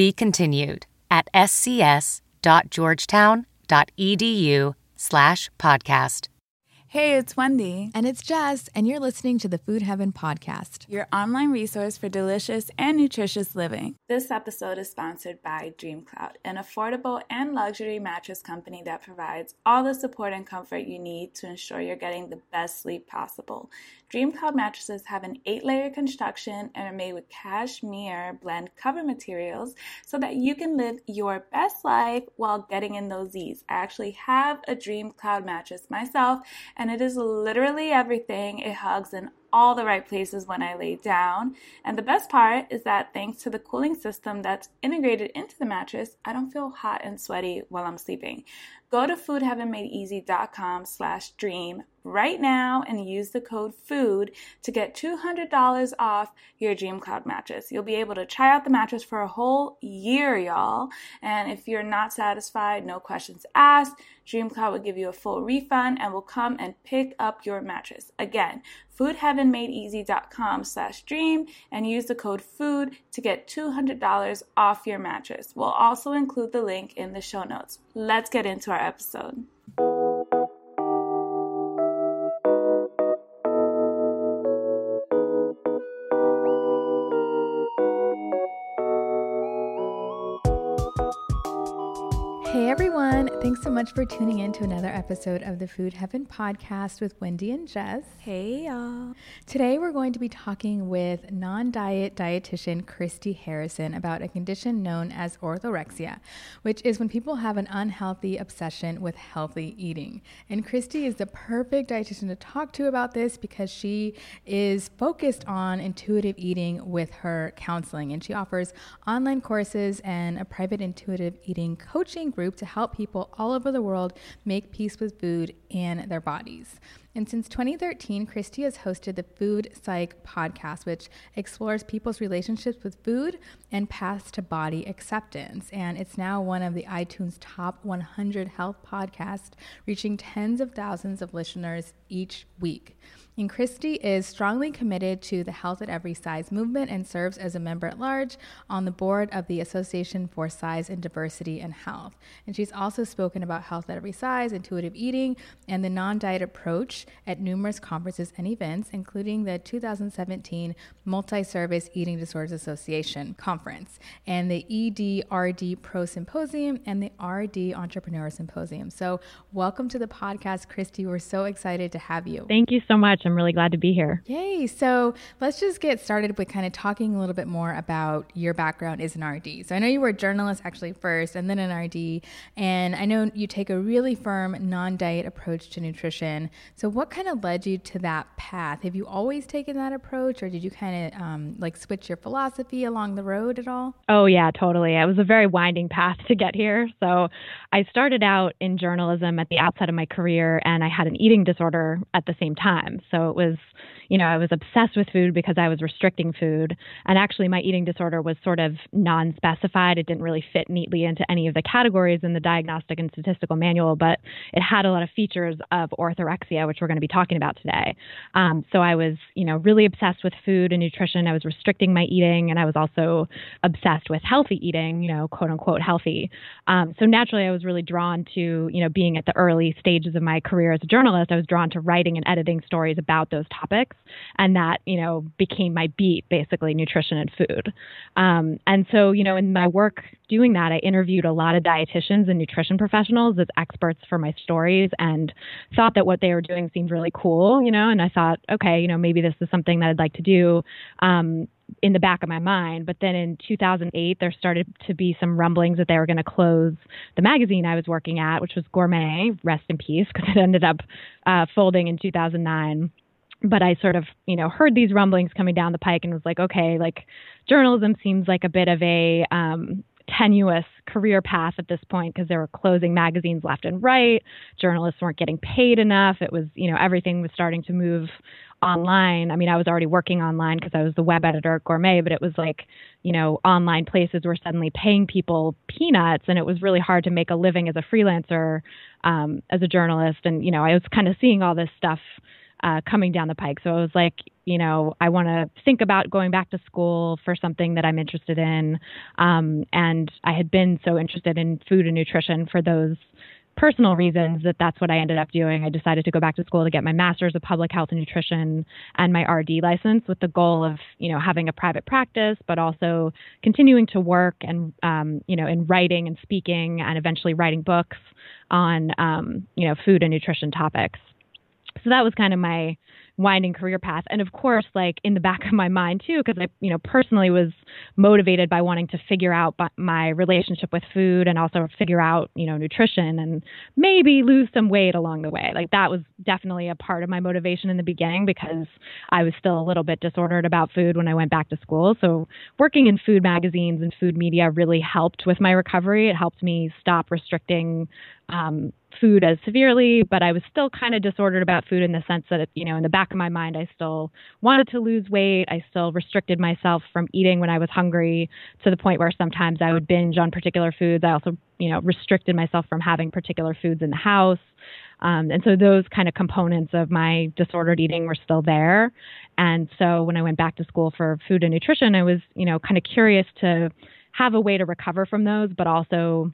Be continued at scs.georgetown.edu slash podcast. Hey, it's Wendy. And it's Jess, and you're listening to the Food Heaven Podcast, your online resource for delicious and nutritious living. This episode is sponsored by DreamCloud, an affordable and luxury mattress company that provides all the support and comfort you need to ensure you're getting the best sleep possible. DreamCloud mattresses have an eight layer construction and are made with cashmere blend cover materials so that you can live your best life while getting in those Z's. I actually have a DreamCloud mattress myself, and it is literally everything. It hugs in all the right places when I lay down. And the best part is that thanks to the cooling system that's integrated into the mattress, I don't feel hot and sweaty while I'm sleeping. Go to foodheavenmadeeasy.com slash dream right now and use the code FOOD to get $200 off your DreamCloud mattress. You'll be able to try out the mattress for a whole year, y'all. And if you're not satisfied, no questions asked, DreamCloud will give you a full refund and will come and pick up your mattress. Again, foodheavenmadeeasy.com slash dream and use the code FOOD to get $200 off your mattress. We'll also include the link in the show notes. Let's get into our episode. Thanks so much for tuning in to another episode of the Food Heaven podcast with Wendy and Jess. Hey, y'all. Today, we're going to be talking with non diet dietitian Christy Harrison about a condition known as orthorexia, which is when people have an unhealthy obsession with healthy eating. And Christy is the perfect dietitian to talk to about this because she is focused on intuitive eating with her counseling. And she offers online courses and a private intuitive eating coaching group to help people all over the world make peace with food and their bodies. And since 2013, Christy has hosted the Food Psych podcast, which explores people's relationships with food and paths to body acceptance. And it's now one of the iTunes top 100 health podcasts, reaching tens of thousands of listeners each week. And Christy is strongly committed to the Health at Every Size movement and serves as a member at large on the board of the Association for Size and Diversity in Health. And she's also spoken about health at every size, intuitive eating, and the non diet approach at numerous conferences and events, including the 2017 Multi Service Eating Disorders Association Conference and the EDRD Pro Symposium and the RD Entrepreneur Symposium. So, welcome to the podcast, Christy. We're so excited to have you. Thank you so much. I'm really glad to be here. Yay. So let's just get started with kind of talking a little bit more about your background as an RD. So I know you were a journalist actually first and then an RD. And I know you take a really firm non diet approach to nutrition. So what kind of led you to that path? Have you always taken that approach or did you kind of um, like switch your philosophy along the road at all? Oh, yeah, totally. It was a very winding path to get here. So I started out in journalism at the outset of my career and I had an eating disorder at the same time. So so it was you know, I was obsessed with food because I was restricting food. And actually, my eating disorder was sort of non specified. It didn't really fit neatly into any of the categories in the diagnostic and statistical manual, but it had a lot of features of orthorexia, which we're going to be talking about today. Um, so I was, you know, really obsessed with food and nutrition. I was restricting my eating, and I was also obsessed with healthy eating, you know, quote unquote healthy. Um, so naturally, I was really drawn to, you know, being at the early stages of my career as a journalist, I was drawn to writing and editing stories about those topics and that you know became my beat basically nutrition and food um, and so you know in my work doing that i interviewed a lot of dietitians and nutrition professionals as experts for my stories and thought that what they were doing seemed really cool you know and i thought okay you know maybe this is something that i'd like to do um, in the back of my mind. But then in 2008, there started to be some rumblings that they were going to close the magazine I was working at, which was Gourmet, rest in peace, because it ended up uh, folding in 2009 but I sort of, you know, heard these rumblings coming down the pike and was like, okay, like journalism seems like a bit of a um, tenuous career path at this point because they were closing magazines left and right. Journalists weren't getting paid enough. It was, you know, everything was starting to move online. I mean, I was already working online because I was the web editor at Gourmet, but it was like, you know, online places were suddenly paying people peanuts, and it was really hard to make a living as a freelancer, um, as a journalist. And you know, I was kind of seeing all this stuff uh, coming down the pike. So I was like, you know, I want to think about going back to school for something that I'm interested in. Um, and I had been so interested in food and nutrition for those personal reasons that that's what I ended up doing. I decided to go back to school to get my master's of public health and nutrition and my RD license with the goal of, you know, having a private practice, but also continuing to work and, um, you know, in writing and speaking and eventually writing books on, um, you know, food and nutrition topics so that was kind of my winding career path. And of course like in the back of my mind too because i you know personally was motivated by wanting to figure out my relationship with food and also figure out you know nutrition and maybe lose some weight along the way. Like that was definitely a part of my motivation in the beginning because i was still a little bit disordered about food when i went back to school. So working in food magazines and food media really helped with my recovery. It helped me stop restricting um, food as severely, but I was still kind of disordered about food in the sense that, you know, in the back of my mind, I still wanted to lose weight. I still restricted myself from eating when I was hungry to the point where sometimes I would binge on particular foods. I also, you know, restricted myself from having particular foods in the house. Um, and so those kind of components of my disordered eating were still there. And so when I went back to school for food and nutrition, I was, you know, kind of curious to have a way to recover from those, but also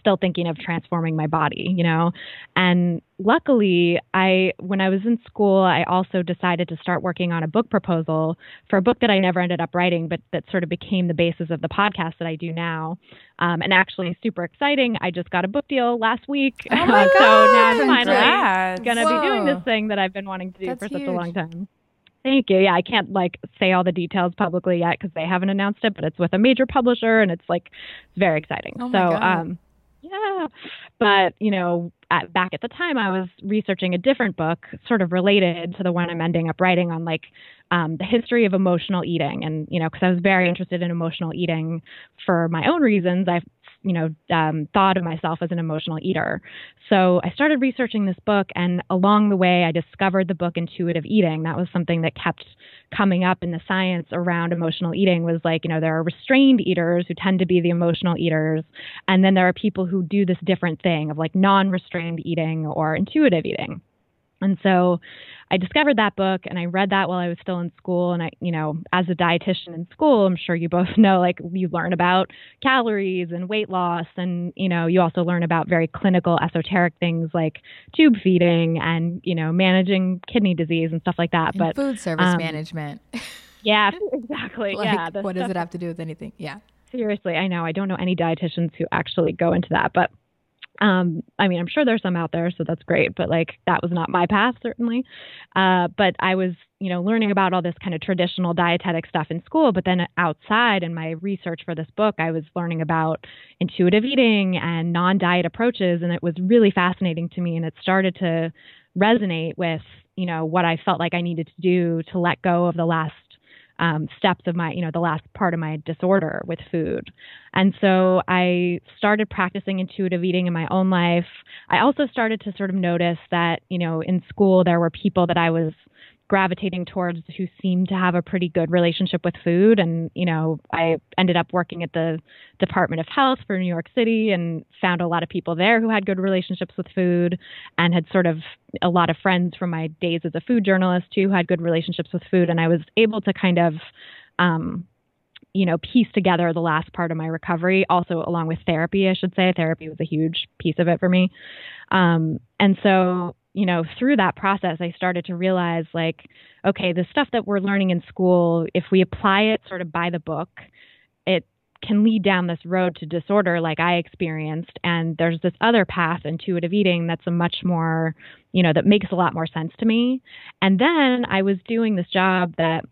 still thinking of transforming my body, you know. And luckily, I when I was in school, I also decided to start working on a book proposal for a book that I never ended up writing, but that sort of became the basis of the podcast that I do now. Um, and actually, super exciting! I just got a book deal last week, oh my God, so now I'm finally going to be doing this thing that I've been wanting to do That's for huge. such a long time. Thank you. Yeah, I can't like say all the details publicly yet because they haven't announced it, but it's with a major publisher and it's like it's very exciting. Oh so, God. um, yeah. But, you know, at, back at the time, I was researching a different book, sort of related to the one I'm ending up writing on, like um, the history of emotional eating. And, you know, because I was very interested in emotional eating for my own reasons. I you know, um, thought of myself as an emotional eater. So I started researching this book, and along the way, I discovered the book Intuitive Eating. That was something that kept coming up in the science around emotional eating. Was like, you know, there are restrained eaters who tend to be the emotional eaters, and then there are people who do this different thing of like non-restrained eating or intuitive eating. And so I discovered that book and I read that while I was still in school. And I, you know, as a dietitian in school, I'm sure you both know, like you learn about calories and weight loss. And, you know, you also learn about very clinical, esoteric things like tube feeding and, you know, managing kidney disease and stuff like that. And but food service um, management. yeah, exactly. like, yeah. What does it have to do with anything? Yeah. Seriously, I know. I don't know any dietitians who actually go into that, but um, I mean, I'm sure there's some out there, so that's great, but like that was not my path, certainly. Uh, but I was, you know, learning about all this kind of traditional dietetic stuff in school, but then outside in my research for this book, I was learning about intuitive eating and non diet approaches, and it was really fascinating to me. And it started to resonate with, you know, what I felt like I needed to do to let go of the last um, steps of my, you know, the last part of my disorder with food. And so I started practicing intuitive eating in my own life. I also started to sort of notice that, you know, in school there were people that I was gravitating towards who seemed to have a pretty good relationship with food. And, you know, I ended up working at the Department of Health for New York City and found a lot of people there who had good relationships with food and had sort of a lot of friends from my days as a food journalist too who had good relationships with food. And I was able to kind of, um, you know, piece together the last part of my recovery, also along with therapy, I should say. Therapy was a huge piece of it for me. Um, and so you know, through that process, I started to realize like, okay, the stuff that we're learning in school, if we apply it sort of by the book, it can lead down this road to disorder like I experienced. And there's this other path, intuitive eating, that's a much more, you know, that makes a lot more sense to me. And then I was doing this job that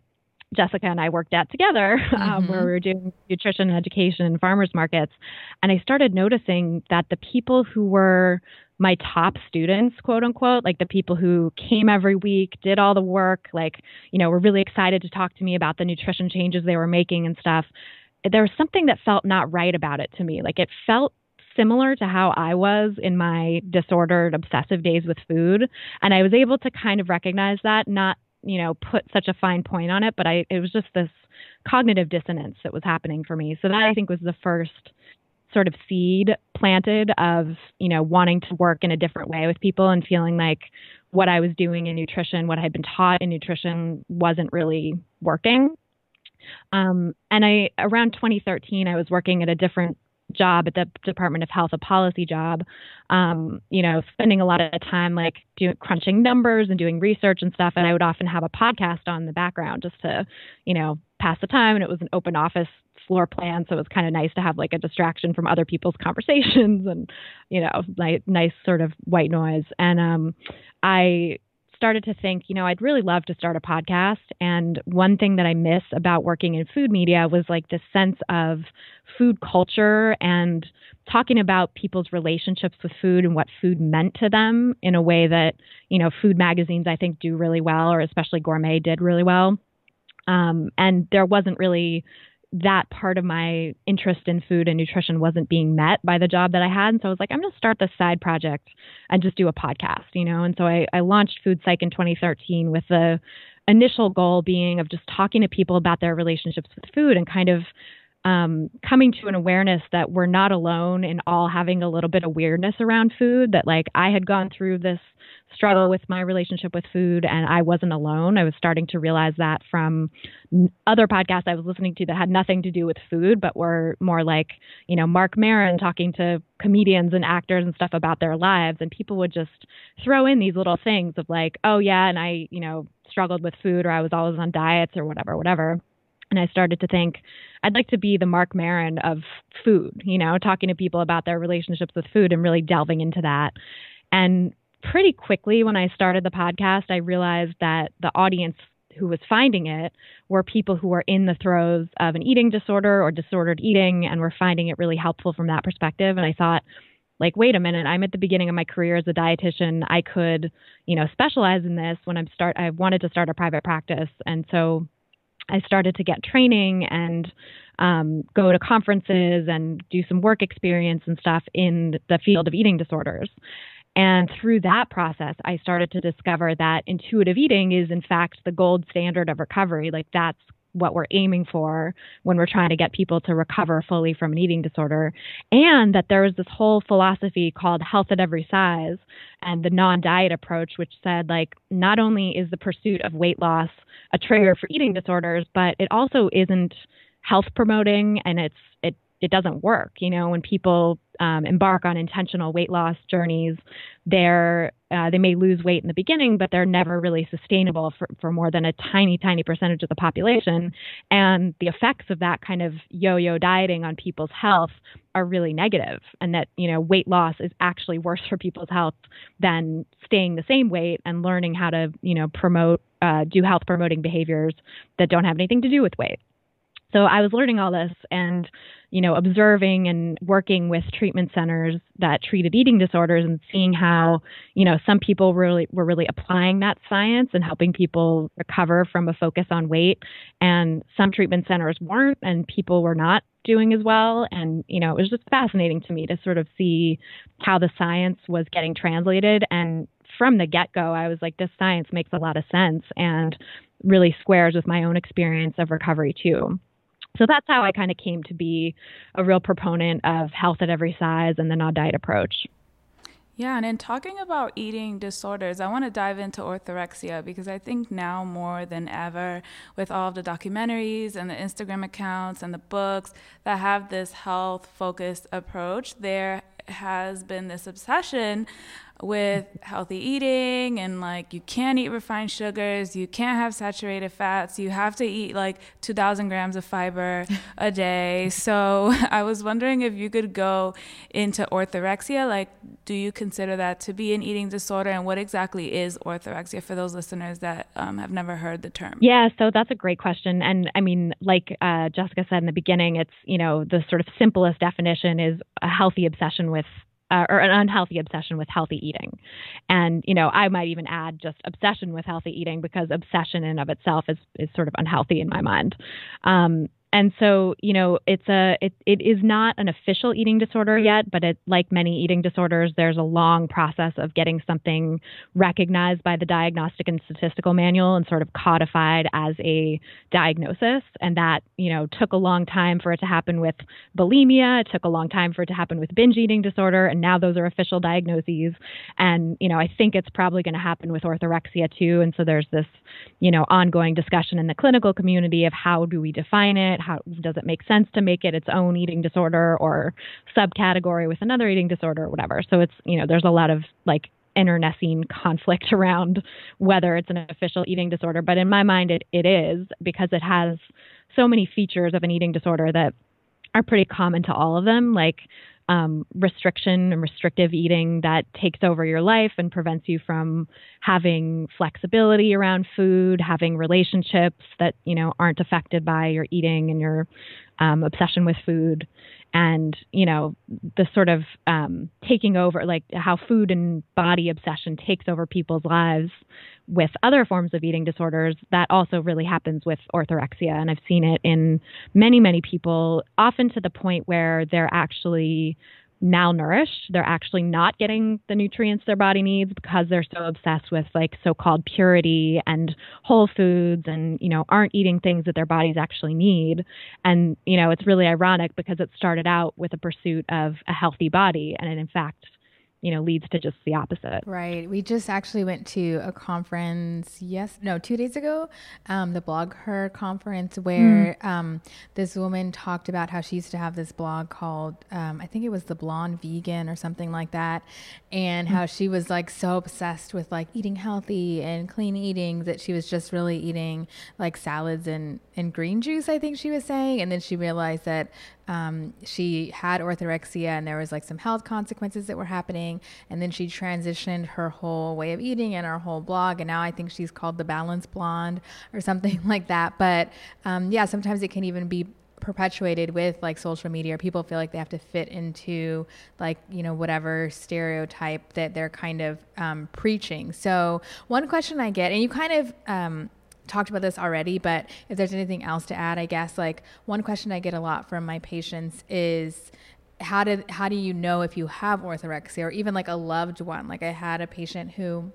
Jessica and I worked at together, mm-hmm. um, where we were doing nutrition education in farmers markets. And I started noticing that the people who were my top students, quote unquote, like the people who came every week, did all the work, like, you know, were really excited to talk to me about the nutrition changes they were making and stuff. there was something that felt not right about it to me. Like it felt similar to how I was in my disordered obsessive days with food. And I was able to kind of recognize that, not, you know, put such a fine point on it, but I it was just this cognitive dissonance that was happening for me. So that I think was the first sort of seed planted of, you know, wanting to work in a different way with people and feeling like what I was doing in nutrition, what I had been taught in nutrition wasn't really working. Um, and I around 2013, I was working at a different job at the Department of Health, a policy job, um, you know, spending a lot of time like doing crunching numbers and doing research and stuff. And I would often have a podcast on the background just to, you know, pass the time. And it was an open office floor plan, so it was kind of nice to have like a distraction from other people's conversations and, you know, like nice sort of white noise. And um, I started to think, you know, I'd really love to start a podcast. And one thing that I miss about working in food media was like this sense of food culture and talking about people's relationships with food and what food meant to them in a way that, you know, food magazines I think do really well, or especially Gourmet did really well. Um, and there wasn't really that part of my interest in food and nutrition wasn't being met by the job that I had. And so I was like, I'm going to start this side project and just do a podcast, you know? And so I, I launched Food Psych in 2013 with the initial goal being of just talking to people about their relationships with food and kind of um, coming to an awareness that we're not alone in all having a little bit of weirdness around food. That like I had gone through this struggle with my relationship with food and I wasn't alone. I was starting to realize that from other podcasts I was listening to that had nothing to do with food, but were more like, you know, Marc Maron talking to comedians and actors and stuff about their lives. And people would just throw in these little things of like, oh, yeah, and I, you know, struggled with food or I was always on diets or whatever, whatever. And I started to think, I'd like to be the Marc Maron of food, you know, talking to people about their relationships with food and really delving into that. And pretty quickly, when I started the podcast, I realized that the audience who was finding it were people who were in the throes of an eating disorder or disordered eating and were finding it really helpful from that perspective. And I thought, like, wait a minute, I'm at the beginning of my career as a dietitian. I could, you know, specialize in this when I'm start I wanted to start a private practice. And so I started to get training and um, go to conferences and do some work experience and stuff in the field of eating disorders. And through that process, I started to discover that intuitive eating is, in fact, the gold standard of recovery. Like, that's what we're aiming for when we're trying to get people to recover fully from an eating disorder. And that there was this whole philosophy called health at every size and the non diet approach, which said, like, not only is the pursuit of weight loss a trigger for eating disorders, but it also isn't health promoting and it's it it doesn't work. You know, when people um, embark on intentional weight loss journeys, they're uh, they may lose weight in the beginning, but they're never really sustainable for, for more than a tiny, tiny percentage of the population. And the effects of that kind of yo-yo dieting on people's health are really negative, and that you know weight loss is actually worse for people's health than staying the same weight and learning how to you know promote uh, do health promoting behaviors that don't have anything to do with weight. So I was learning all this and, you know, observing and working with treatment centers that treated eating disorders and seeing how, you know, some people really were really applying that science and helping people recover from a focus on weight. And some treatment centers weren't and people were not doing as well. And, you know, it was just fascinating to me to sort of see how the science was getting translated. And from the get go, I was like, this science makes a lot of sense and really squares with my own experience of recovery too. So that's how I kind of came to be a real proponent of health at every size and the non diet approach. Yeah, and in talking about eating disorders, I want to dive into orthorexia because I think now more than ever, with all of the documentaries and the Instagram accounts and the books that have this health focused approach, there has been this obsession with healthy eating and like you can't eat refined sugars, you can't have saturated fats, you have to eat like 2,000 grams of fiber a day. So I was wondering if you could go into orthorexia. Like, do you consider that to be an eating disorder? And what exactly is orthorexia for those listeners that um, have never heard the term? Yeah, so that's a great question. And I mean, like uh, Jessica said in the beginning, it's, you know, the sort of simplest definition is a healthy obsession with uh, or an unhealthy obsession with healthy eating. And, you know, I might even add just obsession with healthy eating because obsession in of itself is, is sort of unhealthy in my mind. Um, and so, you know, it's a it, it is not an official eating disorder yet, but it like many eating disorders, there's a long process of getting something recognized by the Diagnostic and Statistical Manual and sort of codified as a diagnosis. And that, you know, took a long time for it to happen with bulimia. It took a long time for it to happen with binge eating disorder, and now those are official diagnoses. And you know, I think it's probably going to happen with orthorexia too. And so there's this, you know, ongoing discussion in the clinical community of how do we define it? How does it make sense to make it its own eating disorder or subcategory with another eating disorder or whatever? So it's, you know, there's a lot of like internecine conflict around whether it's an official eating disorder. But in my mind, it, it is because it has so many features of an eating disorder that are pretty common to all of them, like um, restriction and restrictive eating that takes over your life and prevents you from having flexibility around food, having relationships that you know aren't affected by your eating and your um, obsession with food, and you know the sort of um, taking over, like how food and body obsession takes over people's lives with other forms of eating disorders. That also really happens with orthorexia, and I've seen it in many, many people, often to the point where they're actually malnourished. They're actually not getting the nutrients their body needs because they're so obsessed with like so-called purity and whole foods and you know aren't eating things that their bodies actually need. And you know, it's really ironic because it started out with a pursuit of a healthy body and it in fact you know leads to just the opposite right we just actually went to a conference yes no two days ago um, the BlogHer conference where mm. um, this woman talked about how she used to have this blog called um, i think it was the blonde vegan or something like that and mm. how she was like so obsessed with like eating healthy and clean eating that she was just really eating like salads and, and green juice i think she was saying and then she realized that um, she had orthorexia and there was like some health consequences that were happening. And then she transitioned her whole way of eating and her whole blog. And now i think she's called the balance blonde or something like that. But um, yeah sometimes it can even be perpetuated with like social media. People feel like they have to fit into like you know whatever stereotype that they're kind of um, preaching. So one question i get and you kind of um, talked about this already, but if there's anything else to add, I guess like one question I get a lot from my patients is how did how do you know if you have orthorexia or even like a loved one? Like I had a patient who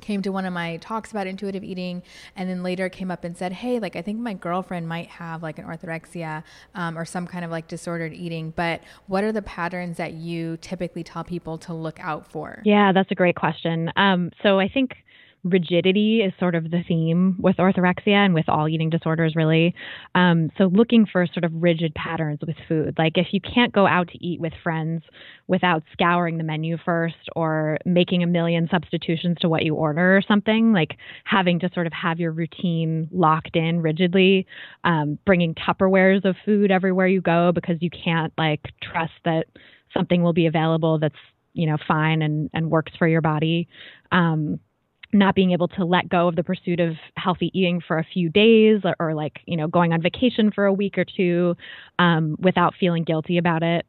came to one of my talks about intuitive eating and then later came up and said hey like i think my girlfriend might have like an orthorexia um, or some kind of like disordered eating but what are the patterns that you typically tell people to look out for yeah that's a great question um, so i think rigidity is sort of the theme with orthorexia and with all eating disorders, really. Um, so, looking for sort of rigid patterns with food. Like, if you can't go out to eat with friends without scouring the menu first or making a million substitutions to what you order or something, like having to sort of have your routine locked in rigidly, um, bringing Tupperwares of food everywhere you go because you can't, like, trust that something will be available that's you know fine and and works for your body um, not being able to let go of the pursuit of healthy eating for a few days or, or like you know going on vacation for a week or two um, without feeling guilty about it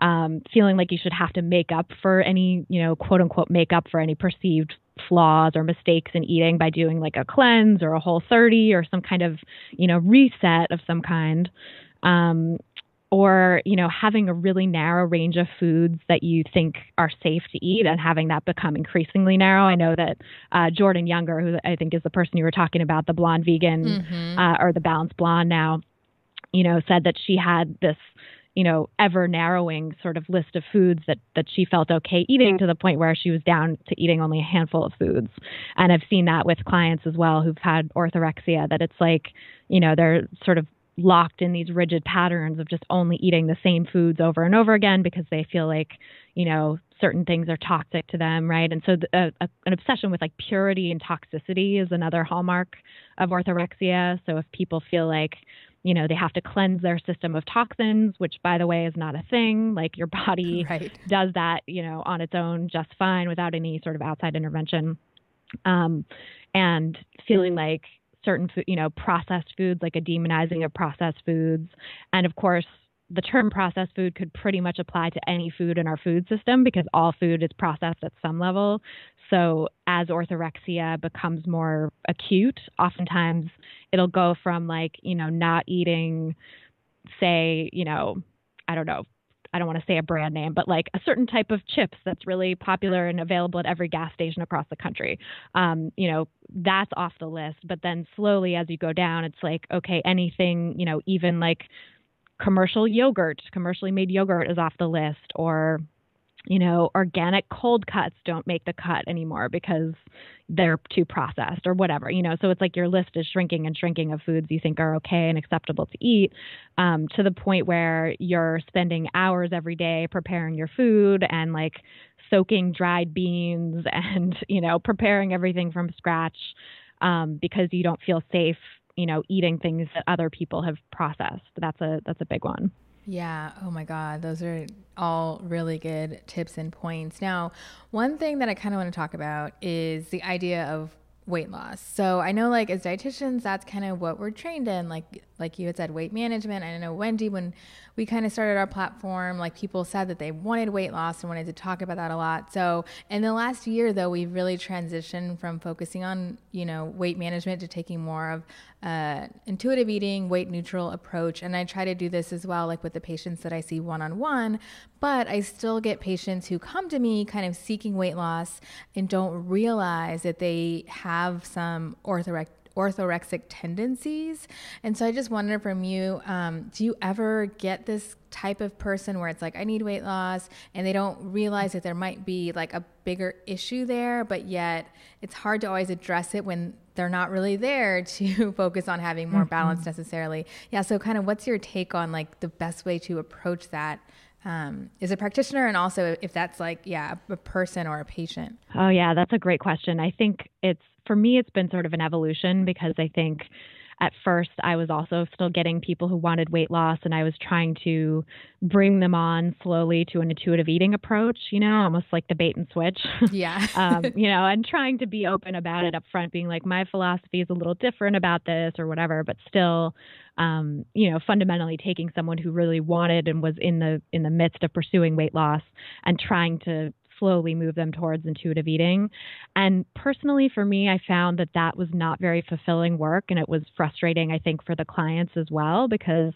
um, feeling like you should have to make up for any you know quote unquote make up for any perceived flaws or mistakes in eating by doing like a cleanse or a whole 30 or some kind of you know reset of some kind. Um, or you know having a really narrow range of foods that you think are safe to eat and having that become increasingly narrow. I know that uh, jordan younger who i think is the person you were talking about the blonde vegan mm-hmm. uh, or the balanced blonde now you know said that she had this you know ever narrowing sort of list of foods that that she felt okay eating to the point where she was down to eating only a handful of foods. And i've seen that with clients as well who've had orthorexia that it's like you know they're sort of locked in these rigid patterns of just only eating the same foods over and over again because they feel like you know certain things are toxic to them right? And so the, uh, a, an obsession with like purity and toxicity is another hallmark of orthorexia. So if people feel like you know they have to cleanse their system of toxins which by the way is not a thing like your body right. does that you know on its own just fine without any sort of outside intervention. Um, and feeling like certain food, you know, processed foods, like a demonizing of processed foods. And of course, the term processed food could pretty much apply to any food in our food system because all food is processed at some level. So as orthorexia becomes more acute, oftentimes it'll go from like, you know, not eating say, you know, I don't know, I don't want to say a brand name, but like a certain type of chips that's really popular and available at every gas station across the country. Um, you know, that's off the list. But then slowly as you go down, it's like, okay, anything, you know, even like commercial yogurt, commercially made yogurt is off the list, or you know, organic cold cuts don't make the cut anymore because they're too processed or whatever, you know. So it's like your list is shrinking and shrinking of foods you think are okay and acceptable to eat um, to the point where you're spending hours every day preparing your food and like soaking dried beans and, you know, preparing everything from scratch um, because you don't feel safe, you know, eating things that other people have processed. That's a that's a big one. Yeah. Oh my God. Those are all really good tips and points. Now, one thing that I kind of want to talk about is the idea of weight loss. So I know like as dietitians, that's kind of what we're trained in. Like like you had said, weight management. I know Wendy, when we kind of started our platform, like people said that they wanted weight loss and wanted to talk about that a lot. So in the last year, though, we've really transitioned from focusing on you know weight management to taking more of uh, intuitive eating, weight neutral approach. And I try to do this as well, like with the patients that I see one on one. But I still get patients who come to me kind of seeking weight loss and don't realize that they have some orthorexic tendencies. And so I just wonder from you, um, do you ever get this type of person where it's like, I need weight loss, and they don't realize that there might be like a bigger issue there, but yet it's hard to always address it when they're not really there to focus on having more mm-hmm. balance necessarily. Yeah. So, kind of, what's your take on like the best way to approach that? Um, as a practitioner and also if that's like yeah a person or a patient oh yeah that's a great question i think it's for me, it's been sort of an evolution because I think at first I was also still getting people who wanted weight loss and I was trying to bring them on slowly to an intuitive eating approach, you know, almost like the bait and switch. Yeah. um, you know, and trying to be open about it up front, being like, my philosophy is a little different about this or whatever, but still um, you know, fundamentally taking someone who really wanted and was in the in the midst of pursuing weight loss and trying to slowly move them towards intuitive eating. And personally, for me, I found that that was not very fulfilling work. And it was frustrating, I think, for the clients as well, because,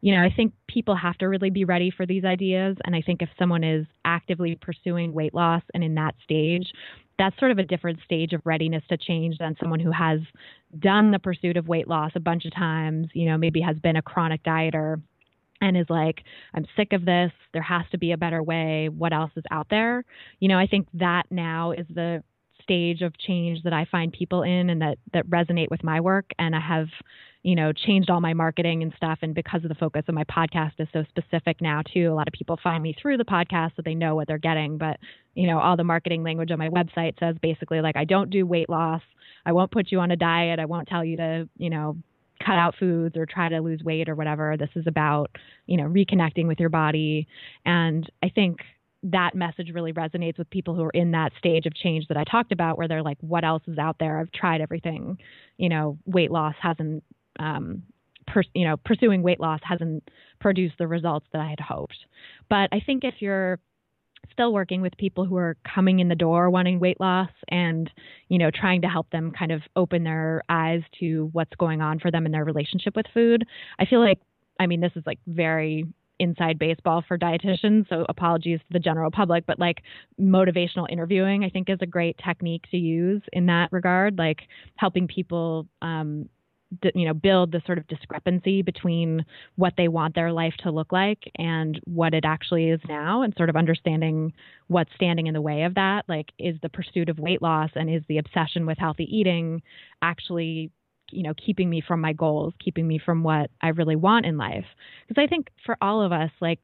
you know, I think people have to really be ready for these ideas. And I think if someone is actively pursuing weight loss and in that stage, that's sort of a different stage of readiness to change than someone who has done the pursuit of weight loss a bunch of times, you know, maybe has been a chronic dieter and is like, I'm sick of this. There has to be a better way. What else is out there? You know, I think that now is the stage of change that I find people in and that that resonate with my work. And I have, you know, changed all my marketing and stuff. And because of the focus of my podcast is so specific now too, a lot of people find me through the podcast so they know what they're getting. But, you know, all the marketing language on my website says basically like I don't do weight loss. I won't put you on a diet. I won't tell you to, you know, cut out foods or try to lose weight or whatever. This is about, you know, reconnecting with your body. And I think that message really resonates with people who are in that stage of change that I talked about, where they're like, what else is out there? I've tried everything. You know, weight loss hasn't, um, per, you know, pursuing weight loss hasn't produced the results that I had hoped. But I think if you're still working with people who are coming in the door wanting weight loss and you know trying to help them kind of open their eyes to what's going on for them in their relationship with food. I feel like i mean this is like very inside baseball for dietitians so apologies to the general public but like motivational interviewing i think is a great technique to use in that regard like helping people um, you know build the sort of discrepancy between what they want their life to look like and what it actually is now and sort of understanding what's standing in the way of that. Like is the pursuit of weight loss and is the obsession with healthy eating actually you know keeping me from my goals keeping me from what I really want in life? Because I think for all of us like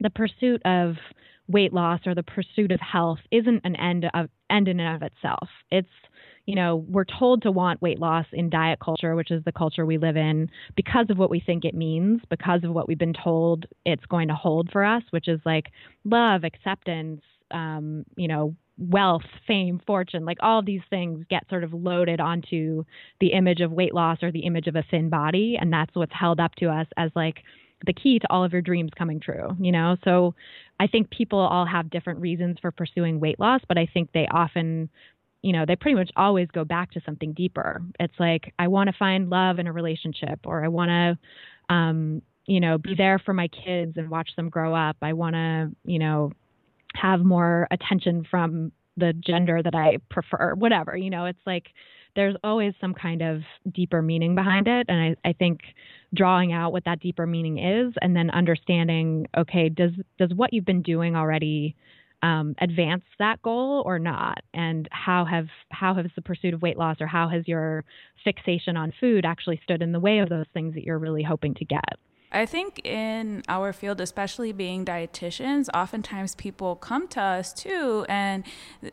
the pursuit of weight loss or the pursuit of health isn't an end of end in and of itself. It's you know, we're told to want weight loss in diet culture, which is the culture we live in, because of what we think it means, because of what we've been told it's going to hold for us, which is like love, acceptance, um, you know, wealth, fame, fortune, like all these things get sort of loaded onto the image of weight loss or the image of a thin body. And that's what's held up to us as like the key to all of your dreams coming true, you know? So I think people all have different reasons for pursuing weight loss, but I think they often you know, they pretty much always go back to something deeper. It's like, I want to find love in a relationship, or I want to, um, you know, be there for my kids and watch them grow up. I want to, you know, have more attention from the gender that I prefer, whatever. You know, it's like there's always some kind of deeper meaning behind it. And I, I think drawing out what that deeper meaning is and then understanding, okay, does does what you've been doing already um, advance that goal or not? And how have how has the pursuit of weight loss or how has your fixation on food actually stood in the way of those things that you're really hoping to get? I think in our field, especially being dietitians, oftentimes people come to us too, and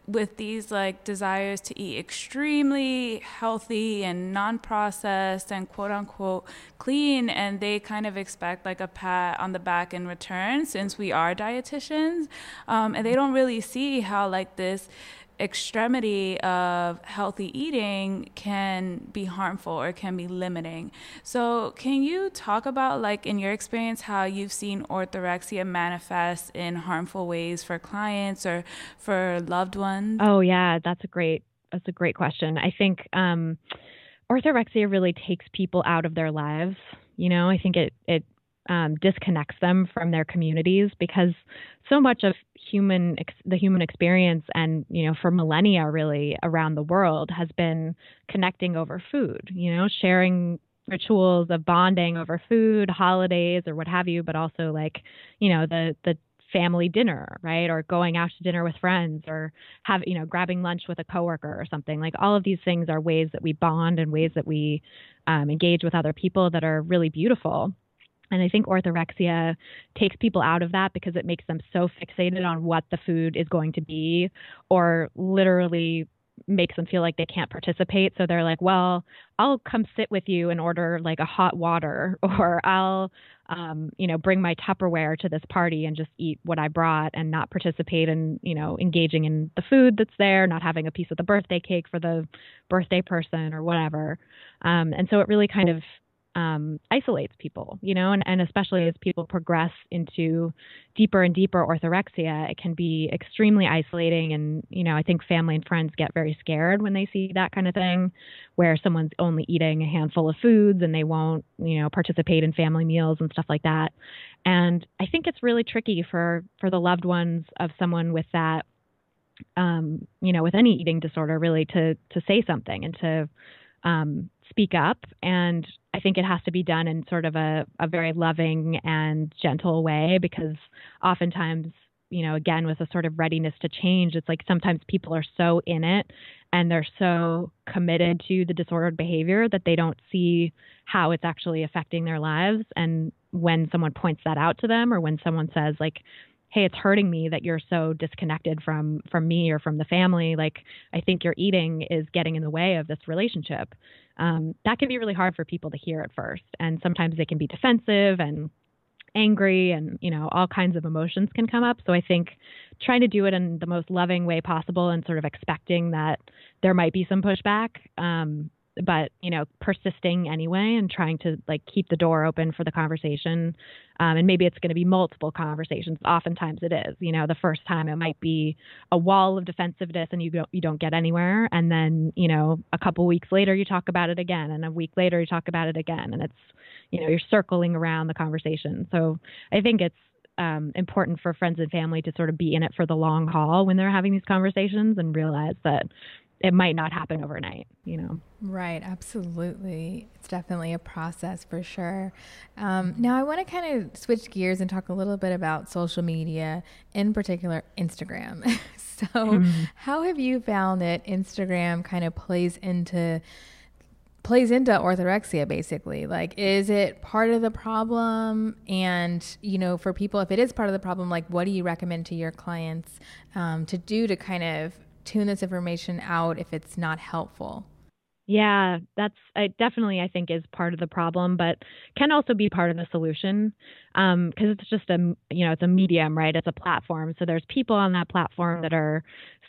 with these like desires to eat extremely healthy and non processed and quote unquote clean, and they kind of expect like a pat on the back in return since we are dietitians. Um, and they don't really see how like this extremity of healthy eating can be harmful or can be limiting. So, can you talk about, like, in your experience, how you've seen orthorexia manifest in harmful ways for clients or for loved ones? Oh, yeah, that's a great that's a great question. I think um, orthorexia really takes people out of their lives. You know, I think it it um, disconnects them from their communities because so much of human the human experience and you know for millennia really around the world has been connecting over food you know sharing rituals of bonding over food holidays or what have you but also like you know the the family dinner right? Or going out to dinner with friends or have you know grabbing lunch with a coworker or something. Like all of these things are ways that we bond and ways that we um, engage with other people that are really beautiful and I think orthorexia takes people out of that because it makes them so fixated on what the food is going to be, or literally makes them feel like they can't participate. So they're like, well, I'll come sit with you and order like a hot water, or I'll, um, you know, bring my Tupperware to this party and just eat what I brought and not participate in, you know, engaging in the food that's there, not having a piece of the birthday cake for the birthday person or whatever. Um, and so it really kind of um, isolates people, you know, and, and especially as people progress into deeper and deeper orthorexia, it can be extremely isolating. And, you know, I think family and friends get very scared when they see that kind of thing, where someone's only eating a handful of foods and they won't, you know, participate in family meals and stuff like that. And I think it's really tricky for for the loved ones of someone with that um, you know, with any eating disorder, really to to say something and to um, speak up. And I think it has to be done in sort of a, a very loving and gentle way because oftentimes, you know, again, with a sort of readiness to change, it's like sometimes people are so in it and they're so committed to the disordered behavior that they don't see how it's actually affecting their lives. And when someone points that out to them or when someone says, like, hey it's hurting me that you're so disconnected from from me or from the family like i think your eating is getting in the way of this relationship um, that can be really hard for people to hear at first and sometimes they can be defensive and angry and you know all kinds of emotions can come up. So i think trying to do it in the most loving way possible and sort of expecting that there might be some pushback um, but you know persisting anyway and trying to like keep the door open for the conversation. Um, and maybe it's going to be multiple conversations. Oftentimes it is. You know the first time it might be a wall of defensiveness and you don't you don't get anywhere. And then you know a couple weeks later you talk about it again. And a week later you talk about it again. And it's you know you're circling around the conversation. So i think it's um, important for friends and family to sort of be in it for the long haul when they're having these conversations and realize that it might not happen overnight, you know. Right, absolutely. It's definitely a process for sure. Um, now, I want to kind of switch gears and talk a little bit about social media, in particular, Instagram. so, mm-hmm. how have you found that Instagram kind of plays into plays into orthorexia basically like is it part of the problem and you know for people if it is part of the problem like what do you recommend to your clients um, to do to kind of tune this information out if it's not helpful? Yeah, that's I definitely I think is part of the problem, but can also be part of the solution because um, it's just a you know it's a medium, right? It's a platform, so there's people on that platform that are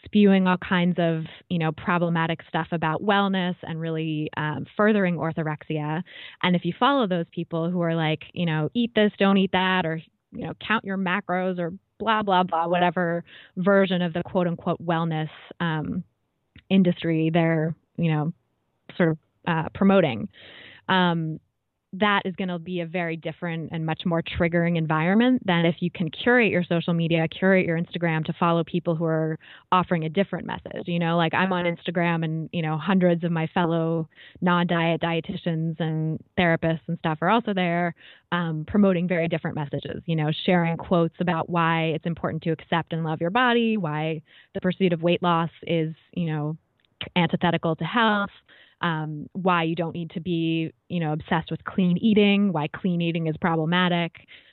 spewing all kinds of you know problematic stuff about wellness and really um, furthering orthorexia. And if you follow those people who are like you know eat this, don't eat that, or you know count your macros or blah blah blah whatever version of the quote unquote wellness um, industry they're you know sort of uh, promoting. Um, that is going to be a very different and much more triggering environment than if you can curate your social media, curate your Instagram to follow people who are offering a different message. You know, like I'm on Instagram and, you know, hundreds of my fellow non diet dietitians and therapists and stuff are also there um, promoting very different messages, you know, sharing quotes about why it's important to accept and love your body, why the pursuit of weight loss is, you know, antithetical to health um, why you don't need to be, you know, obsessed with clean eating, why clean eating is problematic,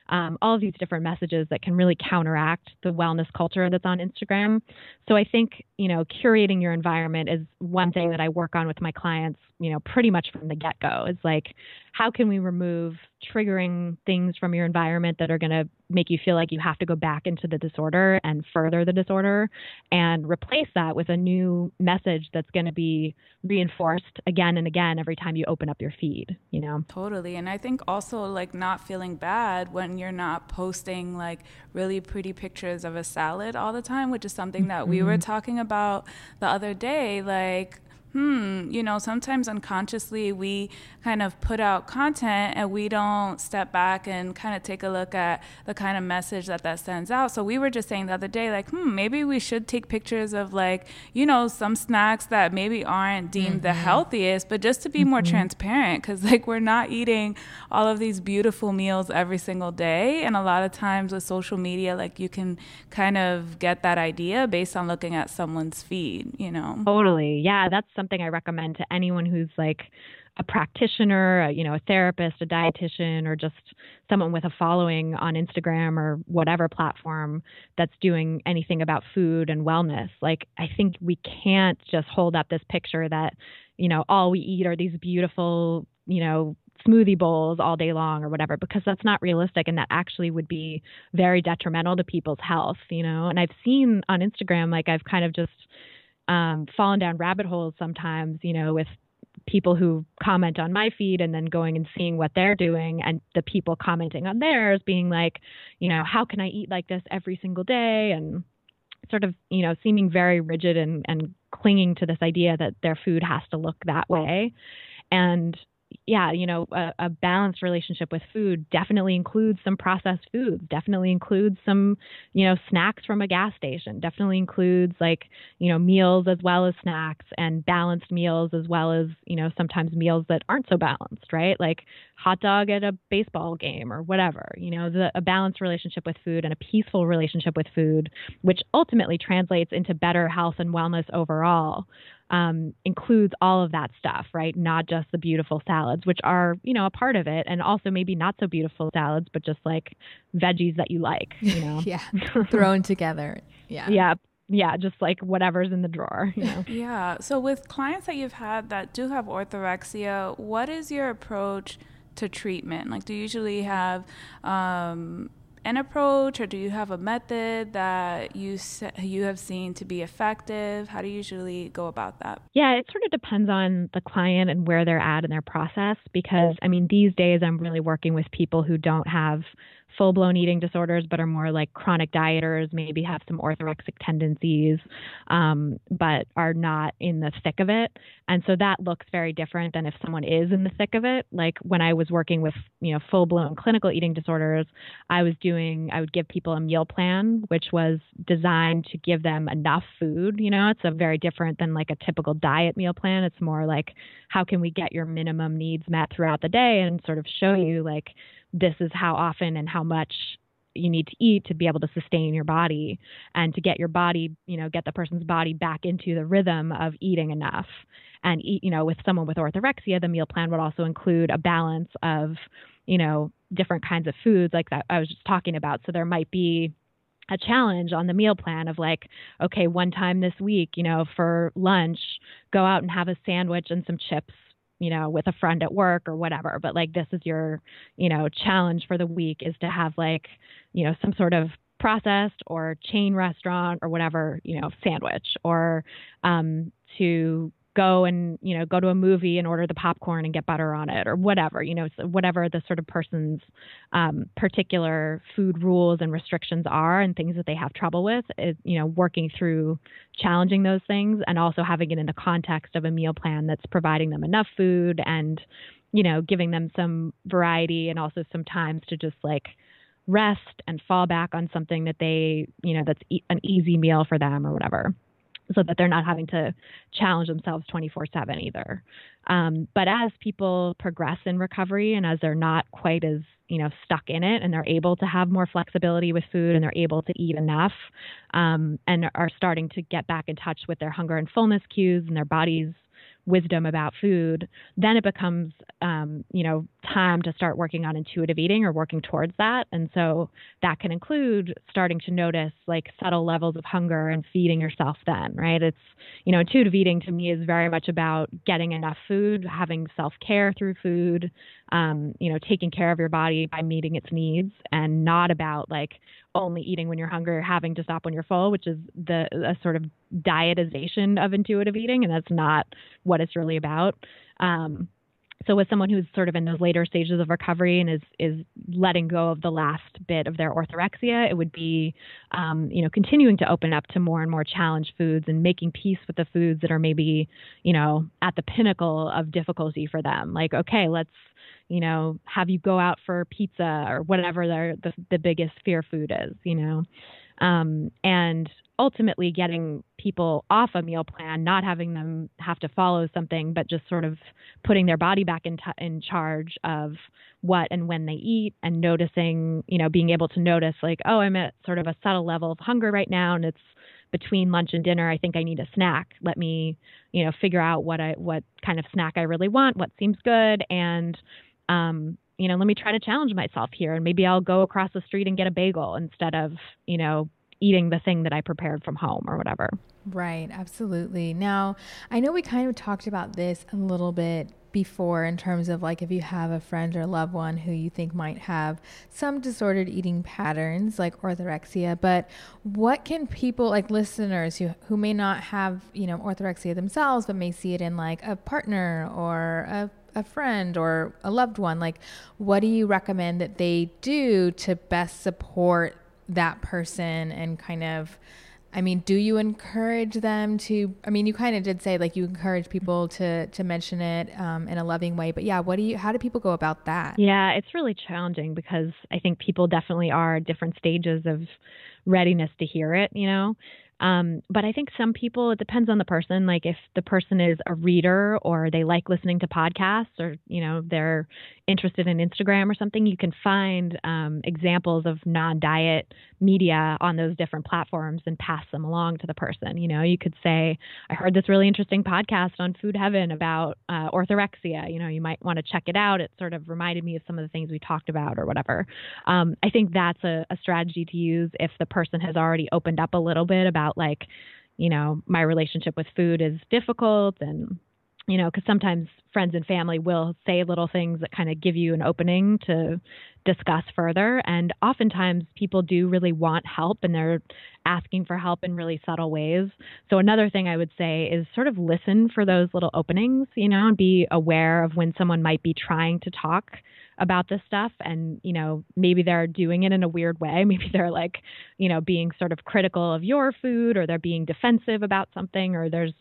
um, all of these different messages that can really counteract the wellness culture that's on Instagram. So I think, you know, curating your environment is one thing that I work on with my clients, you know, pretty much from the get go. It's like, how can we remove triggering things from your environment that are going to make you feel like you have to go back into the disorder and further the disorder and replace that with a new message that's going to be reinforced again and again every time you open up your feed, you know? Totally. And I think also like not feeling bad when you're not posting like really pretty pictures of a salad all the time, which is something that we were mm-hmm. talking about the other day. Like, hmm, you know, sometimes unconsciously we kind of put out content and we don't step back and kind of take a look at the kind of message that that sends out. So we were just saying the other day, like, hmm, maybe we should take pictures of like, you know, some snacks that maybe aren't deemed mm-hmm. the healthiest, but just to be mm-hmm. more transparent, because like we're not eating all of these beautiful meals every single day. And a lot of times with social media, like you can kind of get that idea based on looking at someone's feed, you know? Totally. Yeah, that's something something I recommend to anyone who's like a practitioner, a, you know, a therapist, a dietitian, or just someone with a following on Instagram or whatever platform that's doing anything about food and wellness. Like, I think we can't just hold up this picture that, you know, all we eat are these beautiful, you know, smoothie bowls all day long or whatever because that's not realistic and that actually would be very detrimental to people's health you know and i've seen on instagram like i've kind of just um, fallen down rabbit holes sometimes, you know, with people who comment on my feed and then going and seeing what they're doing and the people commenting on theirs being like, you know, how can I eat like this every single day? And sort of, you know, seeming very rigid and, and clinging to this idea that their food has to look that way. And yeah, you know, a, a, balanced relationship with food definitely includes some processed foods, definitely includes some, you know, snacks from a gas station, definitely includes like, you know, meals as well as snacks and balanced meals as well as, you know, sometimes meals that aren't so balanced, right? Like hot dog at a baseball game or whatever, you know, the, a balanced relationship with food and a peaceful relationship with food, which ultimately translates into better health and wellness overall um, includes all of that stuff, right? Not just the beautiful salads, which are, you know, a part of it, and also maybe not so beautiful salads, but just like veggies that you like, you know? yeah, thrown together. Yeah. Yeah. Yeah, just like whatever's in the drawer, you know. yeah. So with clients that you've had that do have orthorexia, what is your approach to treatment? Like, do you usually have um, an approach, or do you have a method that you you have seen to be effective? How do you usually go about that? Yeah, it sort of depends on the client and where they're at in their process. Because I mean, these days I'm really working with people who don't have full blown eating disorders, but are more like chronic dieters, maybe have some orthorexic tendencies, um, but are not in the thick of it. And so that looks very different than if someone is in the thick of it. Like when I was working with, you know, full blown clinical eating disorders, I was doing, I would give people a meal plan, which was designed to give them enough food. You know, it's a very different than like a typical diet meal plan. It's more like, how can we get your minimum needs met throughout the day and sort of show you like, this is how often and how much you need to eat to be able to sustain your body and to get your body, you know, get the person's body back into the rhythm of eating enough. And eat, you know, with someone with orthorexia, the meal plan would also include a balance of, you know, different kinds of foods like that I was just talking about. So there might be a challenge on the meal plan of like, okay, one time this week, you know, for lunch, go out and have a sandwich and some chips you know, with a friend at work or whatever. But like, this is your, you know, challenge for the week is to have like, you know, some sort of processed or chain restaurant or whatever, you know, sandwich or um, to go and you know go to a movie and order the popcorn and get butter on it or whatever you know whatever the sort of person's um, particular food rules and restrictions are and things that they have trouble with is you know working through challenging those things and also having it in the context of a meal plan that's providing them enough food and you know, giving them some variety and also some times to just like rest and fall back on something that they, you know, that's e- an easy meal for them or whatever so that they're not having to challenge themselves 24 7 either. Um, but as people progress in recovery and as they're not quite as you know stuck in it and they're able to have more flexibility with food and they're able to eat enough um, and are starting to get back in touch with their hunger and fullness cues and their bodies wisdom about food, then it becomes, um, you know, time to start working on intuitive eating or working towards that. And so that can include starting to notice like subtle levels of hunger and feeding yourself then, right? It's, you know, intuitive eating to me is very much about getting enough food, having self care through food, um, you know, taking care of your body by meeting its needs and not about like, only eating when you're hungry or having to stop when you're full, which is the a sort of dietization of intuitive eating, and that's not what it's really about. Um, so with someone who's sort of in those later stages of recovery and is is letting go of the last bit of their orthorexia, it would be um, you know continuing to open up to more and more challenged foods and making peace with the foods that are maybe you know at the pinnacle of difficulty for them. Like okay, let's you know, have you go out for pizza or whatever the the, the biggest fear food is, you know. Um, and ultimately getting people off a meal plan, not having them have to follow something, but just sort of putting their body back in, t- in charge of what and when they eat and noticing, you know, being able to notice like, oh, I'm at sort of a subtle level of hunger right now and it's between lunch and dinner i think i need a snack let me you know figure out what i what kind of snack i really want what seems good and um, you know, let me try to challenge myself here and maybe I'll go across the street and get a bagel instead of, you know, eating the thing that I prepared from home or whatever. Right, absolutely. Now, I know we kind of talked about this a little bit before in terms of like if you have a friend or loved one who you think might have some disordered eating patterns like orthorexia but what can people like listeners who, who may not have you know orthorexia themselves but may see it in like a partner or a a friend or a loved one, like what do you recommend that they do to best support that person and kind of I mean, do you encourage them to? I mean, you kind of did say like you encourage people to to mention it um, in a loving way, but yeah, what do you? How do people go about that? Yeah, it's really challenging because I think people definitely are at different stages of readiness to hear it. You know, um, but I think some people, it depends on the person. Like if the person is a reader or they like listening to podcasts or, you know, they're interested in Instagram or something, you can find um, examples of non diet media on those different platforms and pass them along to the person. You know, you could say, I heard this really interesting podcast on Food Heaven about uh, orthorexia. You know, you might want to check it out. It sort of reminded me of some of the things we talked about or whatever. Um, I think that's a, a strategy to use if the person has already opened up a little bit about, like, you know, my relationship with food is difficult and you know, because sometimes friends and family will say little things that kind of give you an opening to discuss further. And oftentimes people do really want help and they're asking for help in really subtle ways. So, another thing I would say is sort of listen for those little openings, you know, and be aware of when someone might be trying to talk about this stuff and you know maybe they're doing it in a weird way maybe they're like you know being sort of critical of your food or they're being defensive about something or there's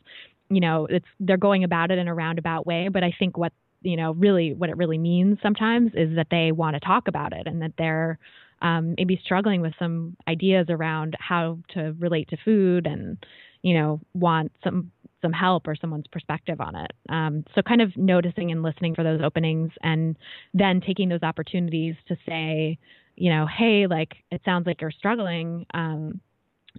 you know, it's they're going about it in a roundabout way. But I think what you know really what it really means sometimes is that they want to talk about it and that they're um, maybe struggling with some ideas around how to relate to food and you know want some some help or someone's perspective on it. Um, so kind of noticing and listening for those openings and then taking those opportunities to say, you know, hey, like it sounds like you're struggling. Um,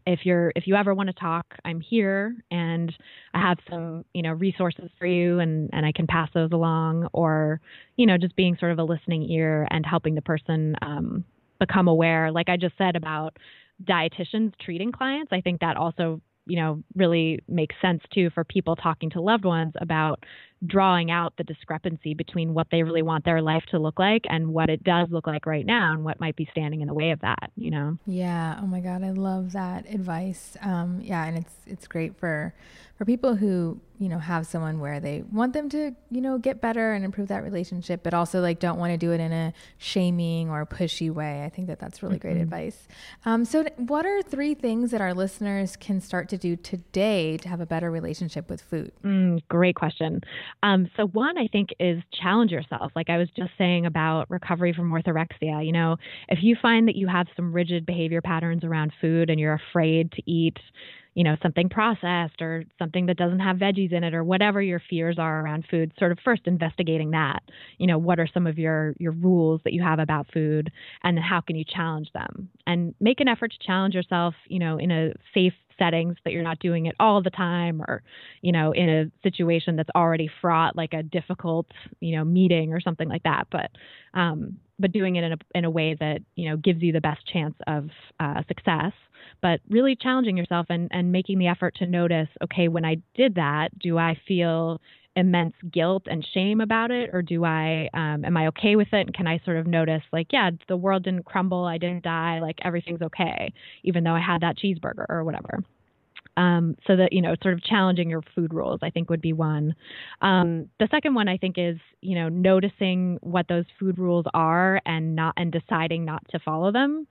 if you're if you ever want to talk i'm here and i have some you know resources for you and and i can pass those along or you know just being sort of a listening ear and helping the person um, become aware. Like i just said about dietitians treating clients i think that also you know really makes sense too for people talking to loved ones about drawing out the discrepancy between what they really want their life to look like and what it does look like right now and what might be standing in the way of that you know? Yeah. Oh my god i love that advice. Um, yeah and it's it's great for for people who you know have someone where they want them to you know get better and improve that relationship but also like don't want to do it in a shaming or pushy way. I think that that's really mm-hmm. great advice. Um, so what are three things that our listeners can start to do today to have a better relationship with food? Mm, great question Um, so, one, I think, is challenge yourself. Like I was just saying about recovery from orthorexia. You know, if you find that you have some rigid behavior patterns around food and you're afraid to eat, you know, something processed or something that doesn't have veggies in it or whatever your fears are around food, sort of first investigating that. You know, what are some of your your rules that you have about food and how can you challenge them? And make an effort to challenge yourself, you know, in a safe settings that you're not doing it all the time or you know in a situation that's already fraught like a difficult you know meeting or something like that. But um but doing it in a in a way that you know gives you the best chance of uh, success but really challenging yourself and, and making the effort to notice okay, when I did that, do I feel immense guilt and shame about it or do i um, am i okay with it? And can i sort of notice like yeah the world didn't crumble i didn't die like everything's okay even though i had that cheeseburger or whatever. Um, so that you know, sort of challenging your food rules, I think would be one. Um, the second one I think is you know noticing what those food rules are and not and deciding not to follow them,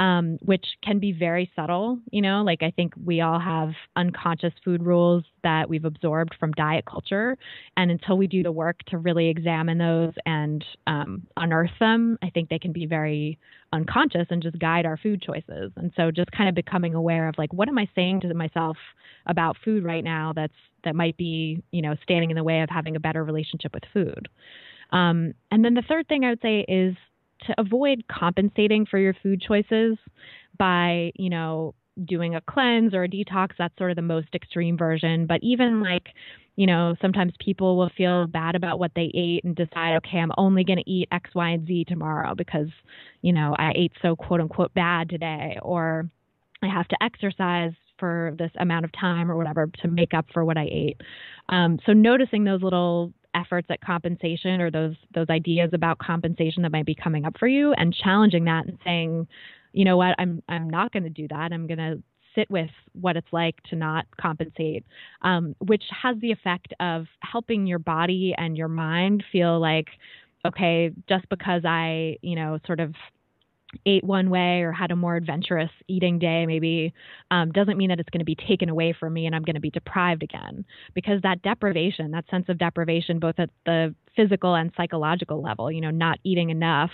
um, which can be very subtle. You know, like I think we all have unconscious food rules that we've absorbed from diet culture, and until we do the work to really examine those and um, unearth them, I think they can be very unconscious and just guide our food choices. And so just kind of becoming aware of like what am I saying to myself about food right now that's that might be, you know, standing in the way of having a better relationship with food. Um, and then the third thing I would say is to avoid compensating for your food choices by, you know, doing a cleanse or a detox. That's sort of the most extreme version. But even like you know, sometimes people will feel bad about what they ate and decide, okay, I'm only going to eat X, Y, and Z tomorrow because, you know, I ate so quote unquote bad today, or I have to exercise for this amount of time or whatever to make up for what I ate. Um, so noticing those little efforts at compensation or those those ideas about compensation that might be coming up for you and challenging that and saying, you know what, I'm I'm not going to do that. I'm going to sit with what it's like to not compensate, um, which has the effect of helping your body and your mind feel like, okay, just because I, you know, sort of ate one way or had a more adventurous eating day maybe um, doesn't mean that it's going to be taken away from me and I'm going to be deprived again. Because that deprivation that sense of deprivation both at the physical and psychological level you know not eating enough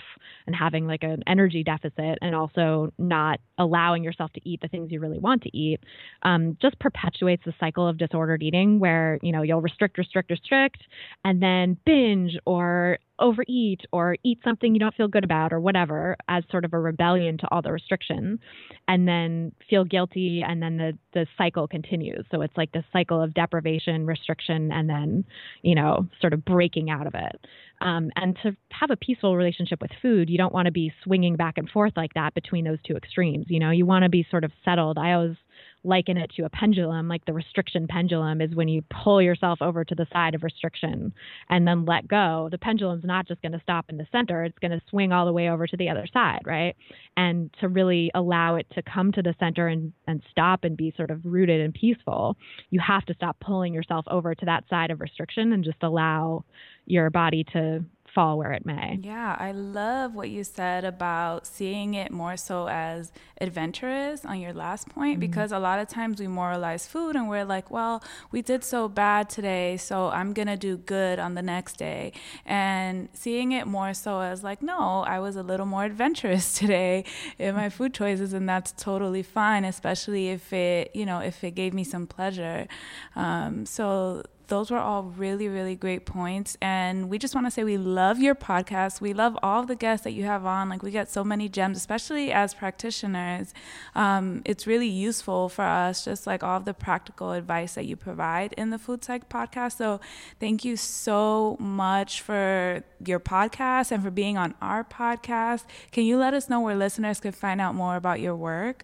and having like an energy deficit and also not allowing yourself to eat the things you really want to eat um, just perpetuates the cycle of disordered eating where you know you'll restrict restrict restrict and then binge or overeat or eat something you don't feel good about or whatever as sort of a rebellion to all the restriction and then feel guilty and then the the cycle continues. So it's like this cycle of deprivation restriction and then you know sort of breaking out of it um, and to have a peaceful relationship with food you don't want to be swinging back and forth like that between those two extremes you know you want to be sort of settled i always liken it to a pendulum, like the restriction pendulum is when you pull yourself over to the side of restriction and then let go. The pendulum's not just going to stop in the center, it's going to swing all the way over to the other side, right? And to really allow it to come to the center and, and stop and be sort of rooted and peaceful, you have to stop pulling yourself over to that side of restriction and just allow your body to fall where it may. Yeah, I love what you said about seeing it more so as adventurous on your last point mm-hmm. because a lot of times we moralize food and we're like, well, we did so bad today, so I'm going to do good on the next day. And seeing it more so as like, no, I was a little more adventurous today in my food choices and that's totally fine, especially if it, you know, if it gave me some pleasure. Um, so those were all really, really great points. And we just want to say we love your podcast. We love all the guests that you have on. Like, we get so many gems, especially as practitioners. Um, it's really useful for us, just like all the practical advice that you provide in the Food Psych podcast. So, thank you so much for your podcast and for being on our podcast. Can you let us know where listeners could find out more about your work?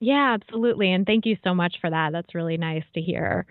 Yeah, absolutely. And thank you so much for that. That's really nice to hear.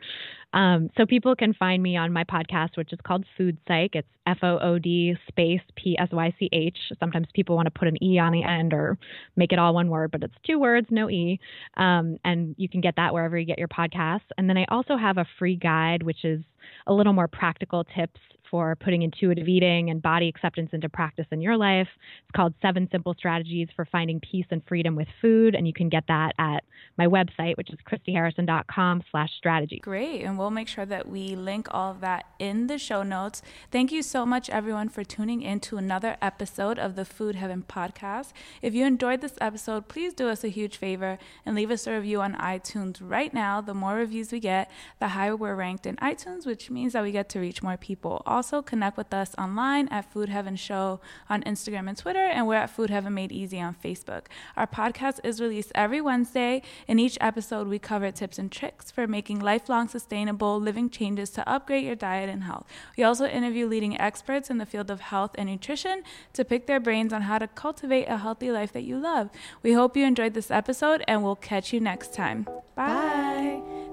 Um, so people can find me on my podcast, which is called Food Psych. It's F O O D space P S Y C H. Sometimes people want to put an E on the end or make it all one word, but it's two words, no E. Um, and you can get that wherever you get your podcasts. And then I also have a free guide, which is a little more practical tips for putting intuitive eating and body acceptance into practice in your life. It's called Seven Simple Strategies for Finding Peace and Freedom with Food, and you can get that at my website, which is christyharrison.com slash strategy. Great, and we'll we'll make sure that we link all of that in the show notes. Thank you so much, everyone, for tuning in to another episode of the Food Heaven podcast. If you enjoyed this episode, please do us a huge favor and leave us a review on iTunes right now. The more reviews we get, the higher we're ranked in iTunes, which means that we get to reach more people. Also, connect with us online at Food Heaven Show on Instagram and Twitter, and we're at Food Heaven Made Easy on Facebook. Our podcast is released every Wednesday. In each episode, we cover tips and tricks for making lifelong sustainable living changes to upgrade your diet and health. We also interview leading experts in the field of health and nutrition to pick their brains on how to cultivate a healthy life that you love. We hope you enjoyed this episode, and we'll catch you next time. Bye. Bye.